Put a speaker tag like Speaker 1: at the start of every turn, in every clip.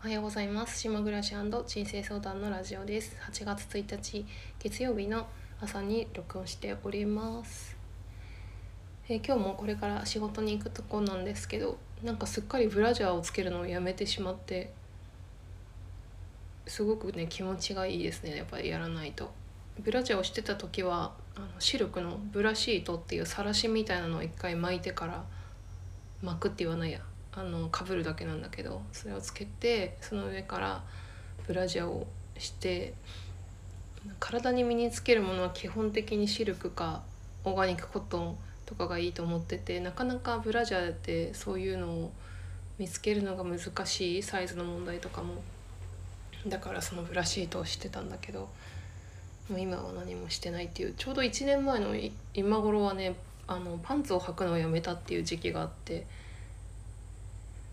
Speaker 1: おはようございます。島暮らし人生相談のラジオです。8月1日月曜日の朝に録音しております。え今日もこれから仕事に行くとこなんですけどなんかすっかりブラジャーをつけるのをやめてしまってすごくね気持ちがいいですね。やっぱりやらないと。ブラジャーをしてた時はあのシルクのブラシートっていうさらしみたいなのを一回巻いてから巻くって言わないや。あの被るだけなんだけどそれをつけてその上からブラジャーをして体に身につけるものは基本的にシルクかオーガニックコットンとかがいいと思っててなかなかブラジャーってそういうのを見つけるのが難しいサイズの問題とかも。だからそのブラシートをしてたんだけどもう今は何もしてないっていう。ちょうど1年前の今頃はねあのパンツを履くのをやめたっていう時期があって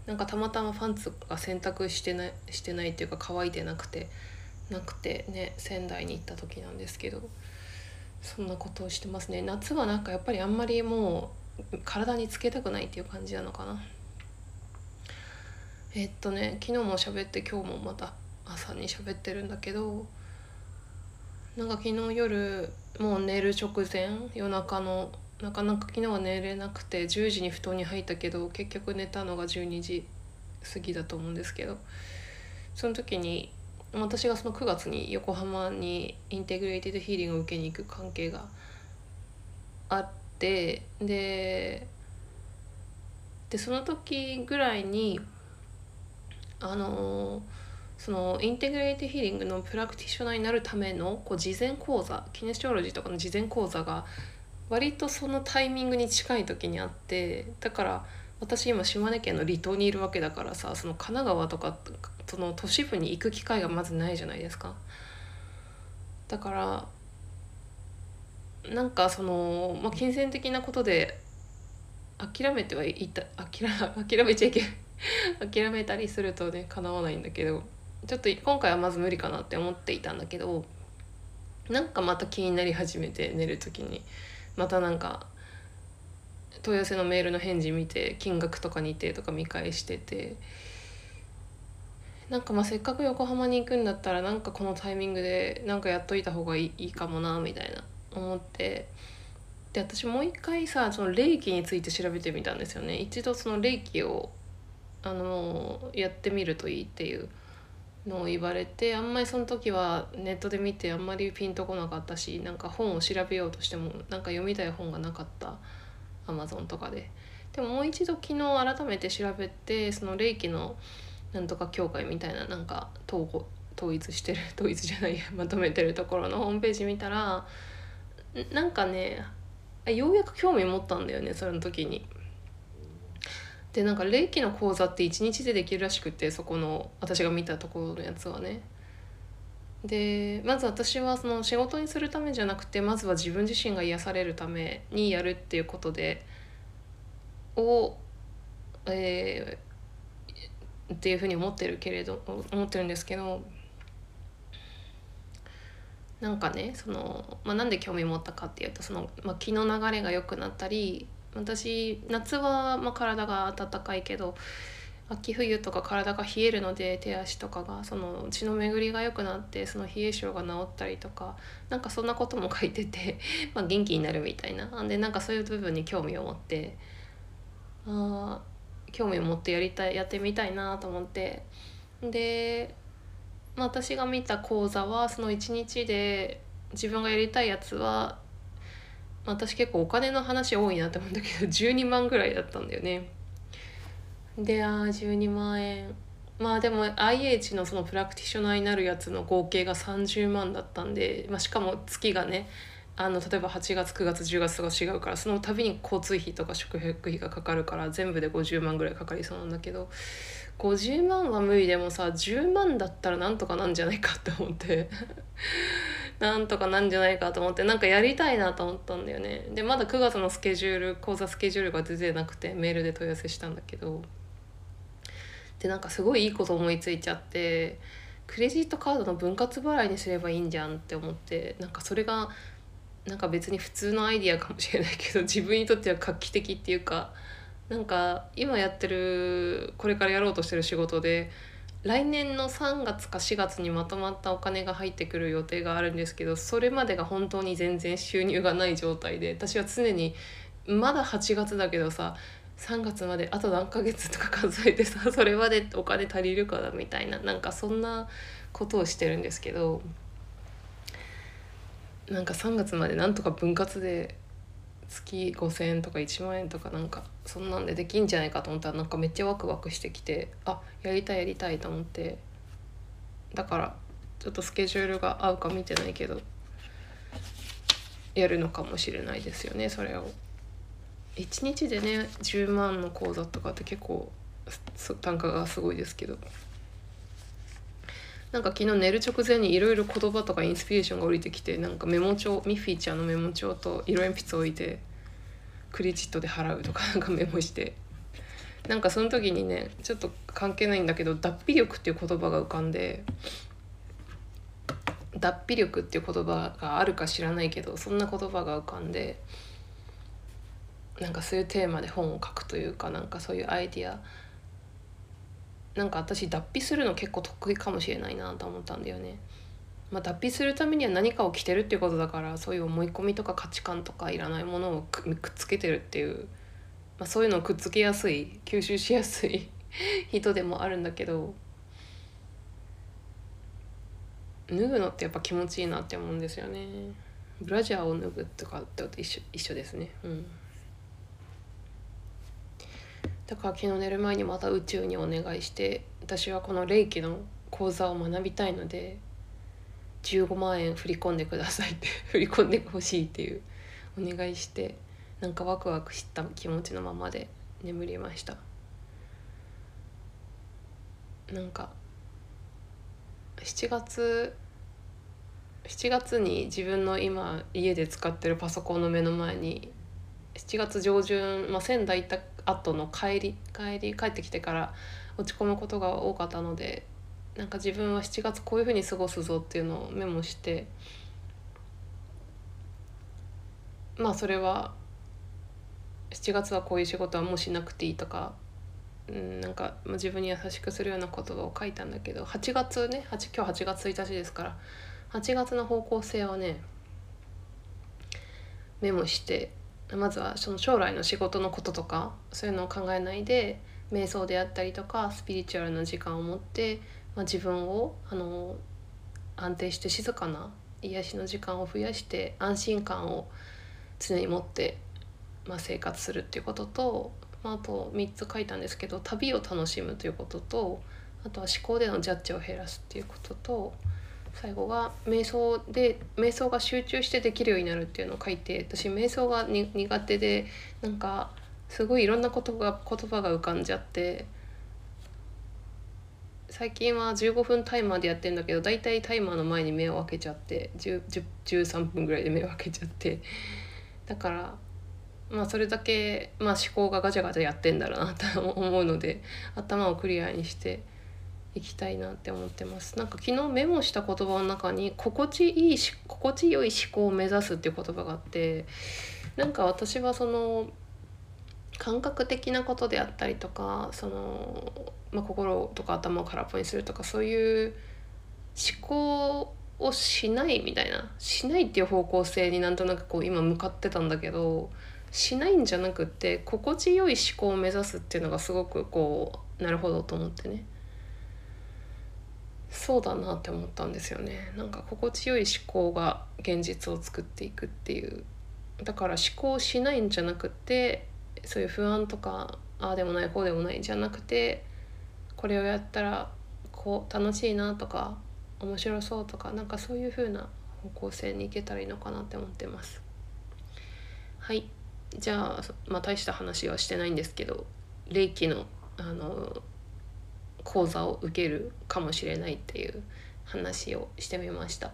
Speaker 1: なんかたまたまパンツが洗濯してないしてないっていうか乾いてなくてなくてね仙台に行った時なんですけどそんなことをしてますね。夏はなんかやっぱりあんまりもう体につけたくないっていう感じなのかな。えっとね昨日も喋って今日もまた朝に喋ってるんだけどなんか昨日夜もう寝る直前夜中のなかなか昨日は寝れなくて10時に布団に入ったけど結局寝たのが12時過ぎだと思うんですけどその時に私がその9月に横浜にインテグレーティドヒーリングを受けに行く関係があってででその時ぐらいにあのその Integrated Healing の practitioner になるためのこう事前講座キネシオロジーとかの事前講座が割とそのタイミングに近い時にあってだから私今島根県の離島にいるわけだからさその神奈川とかその都市部に行く機会がまずないじゃないですか。だからなんかその、まあ、金銭的なことで諦めてはいた諦諦めちゃいけない諦めたりするとね叶わないんだけどちょっと今回はまず無理かなって思っていたんだけどなんかまた気になり始めて寝る時にまたなんか問い合わせのメールの返事見て金額とか似てとか見返しててなんかまあせっかく横浜に行くんだったらなんかこのタイミングでなんかやっといた方がいいいいかもなみたいな思ってで私もう一回さその霊気について調べてみたんですよね。一度その霊気をあのやってみるといいっていうのを言われてあんまりその時はネットで見てあんまりピンとこなかったしなんか本を調べようとしてもなんか読みたい本がなかったアマゾンとかで。でももう一度昨日改めて調べてその霊気のなんとか協会みたいななんか統合統一してる 統一じゃないやまとめてるところのホームページ見たらなんかねようやく興味持ったんだよねその時に。でなんか霊気の講座って1日でできるらしくてそこの私が見たところのやつはね。でまず私はその仕事にするためじゃなくてまずは自分自身が癒されるためにやるっていうことでを、えーっていうふうに思ってるけれど思ってるんですけどなんかねその、まあ、なんで興味持ったかっていうとその、まあ、気の流れが良くなったり私夏はま体が暖かいけど秋冬とか体が冷えるので手足とかがその血の巡りが良くなってその冷え性が治ったりとかなんかそんなことも書いてて、ま、元気になるみたいな。んでなんかそういう部分に興味を持ってあ興味を持ってやりたいやってみたいなと思って。で、まあ、私が見た講座はその1日で自分がやりたいやつは私結構お金の話多いなって思うんだけど12万ぐらいだったんだよね。であー12万円まあでも IH のそのプラクティショナーになるやつの合計が30万だったんで、まあ、しかも月がねあの例えば8月9月10月とか違うからその度に交通費とか宿泊費がかかるから全部で50万ぐらいかかりそうなんだけど50万は無理でもさ10万だったらなんとかなんじゃないかって思ってなんとかなんじゃないかと思ってなんかやりたいなと思ったんだよね。でまだ9月のスケジュール講座スケジュールが出てなくてメールで問い合わせしたんだけど。でなんかすごいいいこと思いついちゃってクレジットカードの分割払いにすればいいんじゃんって思ってなんかそれがなんか別に普通のアイディアかもしれないけど 自分にとっては画期的っていうかなんか今やってるこれからやろうとしてる仕事で来年の3月か4月にまとまったお金が入ってくる予定があるんですけどそれまでが本当に全然収入がない状態で私は常にまだ8月だけどさ3月まであと何ヶ月とか数えてさそれまでお金足りるかなみたいななんかそんなことをしてるんですけどなんか3月までなんとか分割で月5,000円とか1万円とかなんかそんなんでできんじゃないかと思ったらなんかめっちゃワクワクしてきてあやりたいやりたいと思ってだからちょっとスケジュールが合うか見てないけどやるのかもしれないですよねそれを。1日でね10万の講座とかって結構単価がすごいですけどなんか昨日寝る直前にいろいろ言葉とかインスピレーションが降りてきてなんかメモ帳ミッフィーちゃんのメモ帳と色鉛筆置いてクレジットで払うとか なんかメモして。なんかその時にねちょっと関係ないんだけど脱皮力っていう言葉が浮かんで脱皮力っていう言葉があるか知らないけどそんな言葉が浮かんでなんかそういうテーマで本を書くというかなんかそういうアイディアなんか私脱皮するの結構得意かもしれないなと思ったんだよね。まあ、脱皮するためには何かを着てるっていうことだからそういう思い込みとか価値観とかいらないものをくっつけてるっていう、まあ、そういうのをくっつけやすい吸収しやすい 人でもあるんだけど脱ぐのってやっぱ気持ちいいなって思うんですよね。ブラジャーを脱ぐとかと一緒一緒ですね。うんだから昨日寝る前にまた宇宙にお願いして私はこの霊気の講座を学びたいので15万円振り込んでくださいって 振り込んでほしいっていうお願いしてなんかワクワクした気持ちのままで眠りました。なんか7月7月に自分の今家で使ってるパソコンの目の前に7月上旬、まあ、仙台行った後の帰り帰り帰ってきてから落ち込むことが多かったのでなんか自分は7月こういうふうに過ごすぞっていうのをメモしてまあそれは7月はこういう仕事はもうしなくていいとか、うん、なんか自分に優しくするような言葉を書いたんだけど8月ね8今日8月1日ですから8月の方向性はねメモしてまずはその将来の仕事のこととかそういうのを考えないで瞑想であったりとかスピリチュアルな時間を持って、まあ、自分をあの安定して静かな癒しの時間を増やして安心感を常に持って、まあ、生活するっていうことと、まあ、あと3つ書いたんですけど旅を楽しむということとあとは思考でのジャッジを減らすっていうことと最後が瞑想で瞑想が集中してできるようになるっていうのを書いて私瞑想が苦手でなんかすごいいろんなことが言葉が浮かんじゃって最近は15分タイマーでやってるんだけど大体タイマーの前に目を開けちゃって13分ぐらいで目を開けちゃってだからまあそれだけ、まあ、思考がガチャガチャやってんだろうなと思うので頭をクリアにして。いきたいなって思ってますなんか昨日メモした言葉の中に心地いいし心地よい思考を目指すっていう言葉があってなんか私はその感覚的なことであったりとかその、まあ、心とか頭を空っぽにするとかそういう思考をしないみたいなしないっていう方向性になんとなくこう今向かってたんだけどしないんじゃなくって心地よい思考を目指すっていうのがすごくこうなるほどと思ってね。そうだなって思ったんですよね。なんか心地よい思考が現実を作っていくっていう。だから思考しないんじゃなくてそういう不安とかああでもないこうでもないじゃなくてこれをやったらこう楽しいなとか面白そうとかなんかそういう風な方向性に行けたらいいのかなって思ってます。はい。じゃあまあ大した話はしてないんですけど霊気のあの講座を受けるかもしれないっていう話をしてみました。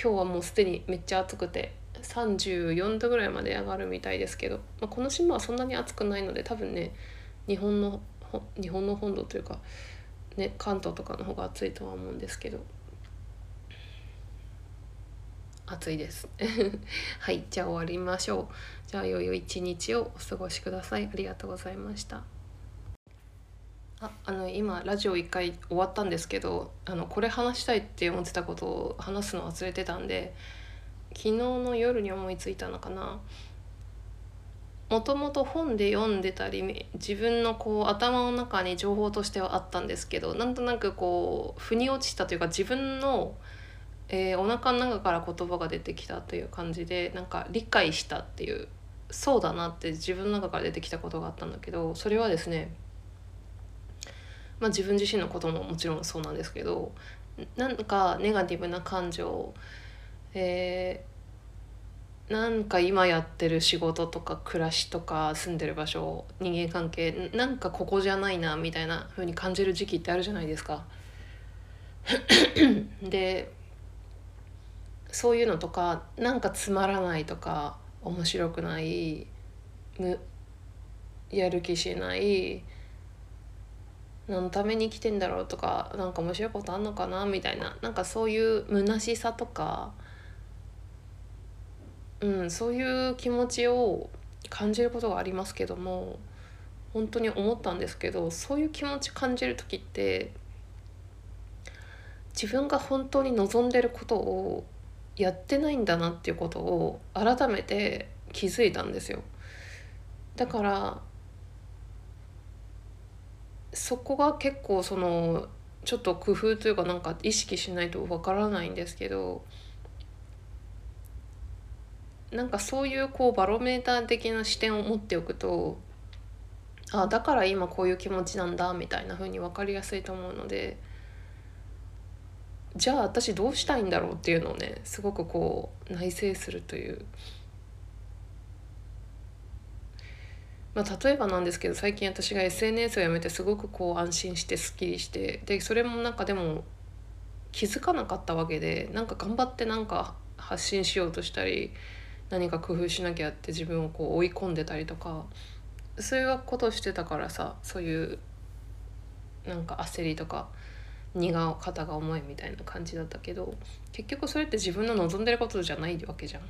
Speaker 1: 今日はもうすでにめっちゃ暑くて34度ぐらいまで上がるみたいですけど、まあ、この島はそんなに暑くないので多分ね日本の日本の本土というか、ね、関東とかの方が暑いとは思うんですけど暑いです。はいじゃあ終わりましょう。じゃあ良い一日をお過ごしください。ありがとうございました。ああの今ラジオ1回終わったんですけどあのこれ話したいって思ってたことを話すの忘れてたんで昨日の夜に思いついたのかな。もともと本で読んでたり自分のこう頭の中に情報としてはあったんですけどなんとなくこう腑に落ちたというか自分の、えー、お腹の中から言葉が出てきたという感じでなんか理解したっていうそうだなって自分の中から出てきたことがあったんだけどそれはですねまあ自分自身のことももちろんそうなんですけどなんかネガティブな感情えーなんか今やってる仕事とか暮らしとか住んでる場所人間関係なんかここじゃないなみたいな風に感じる時期ってあるじゃないですか。でそういうのとかなんかつまらないとか面白くないむやる気しない何のために生きてんだろうとか何か面白いことあんのかなみたいななんかそういう虚しさとかうん、そういう気持ちを感じることがありますけども本当に思ったんですけどそういう気持ち感じる時って自分が本当に望んでることをやってないんだなっていうことを改めて気づいたんですよ。だからそこが結構そのちょっと工夫というかなんか意識しないとわからないんですけどなんかそういうこうバロメーター的な視点を持っておくとあだから今こういう気持ちなんだみたいな風に分かりやすいと思うのでじゃあ私どうしたいんだろうっていうのをねすごくこう内省するという。まあ、例えばなんですけど最近私が SNS をやめてすごくこう安心してすっきりしてでそれもなんかでも気づかなかったわけでなんか頑張ってなんか発信しようとしたり何か工夫しなきゃって自分をこう追い込んでたりとかそういうことしてたからさそういうなんか焦りとか荷が肩が重いみたいな感じだったけど結局それって自分の望んでることじゃないわけじゃん。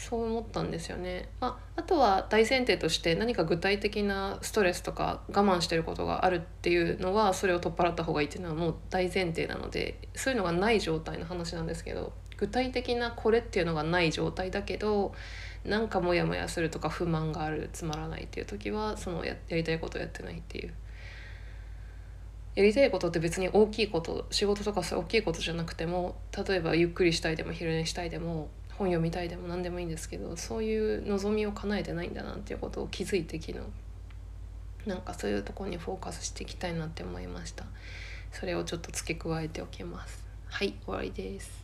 Speaker 1: そう思ったんですよね、まあ、あとは大前提として何か具体的なストレスとか我慢してることがあるっていうのはそれを取っ払った方がいいっていうのはもう大前提なのでそういうのがない状態の話なんですけど具体的なこれっていうのがない状態だけどなんかモヤモヤするとか不満があるつまらないっていう時はそのややりたいことをやってないっていう。やりたいことって別に大きいこと仕事とかそう大きいことじゃなくても例えばゆっくりしたいでも昼寝したいでも本読みたいでも何でもいいんですけどそういう望みを叶えてないんだなっていうことを気づいて昨日。なんかそういうところにフォーカスしていきたいなって思いました。それをちょっと付け加えておきます。はい終わりです。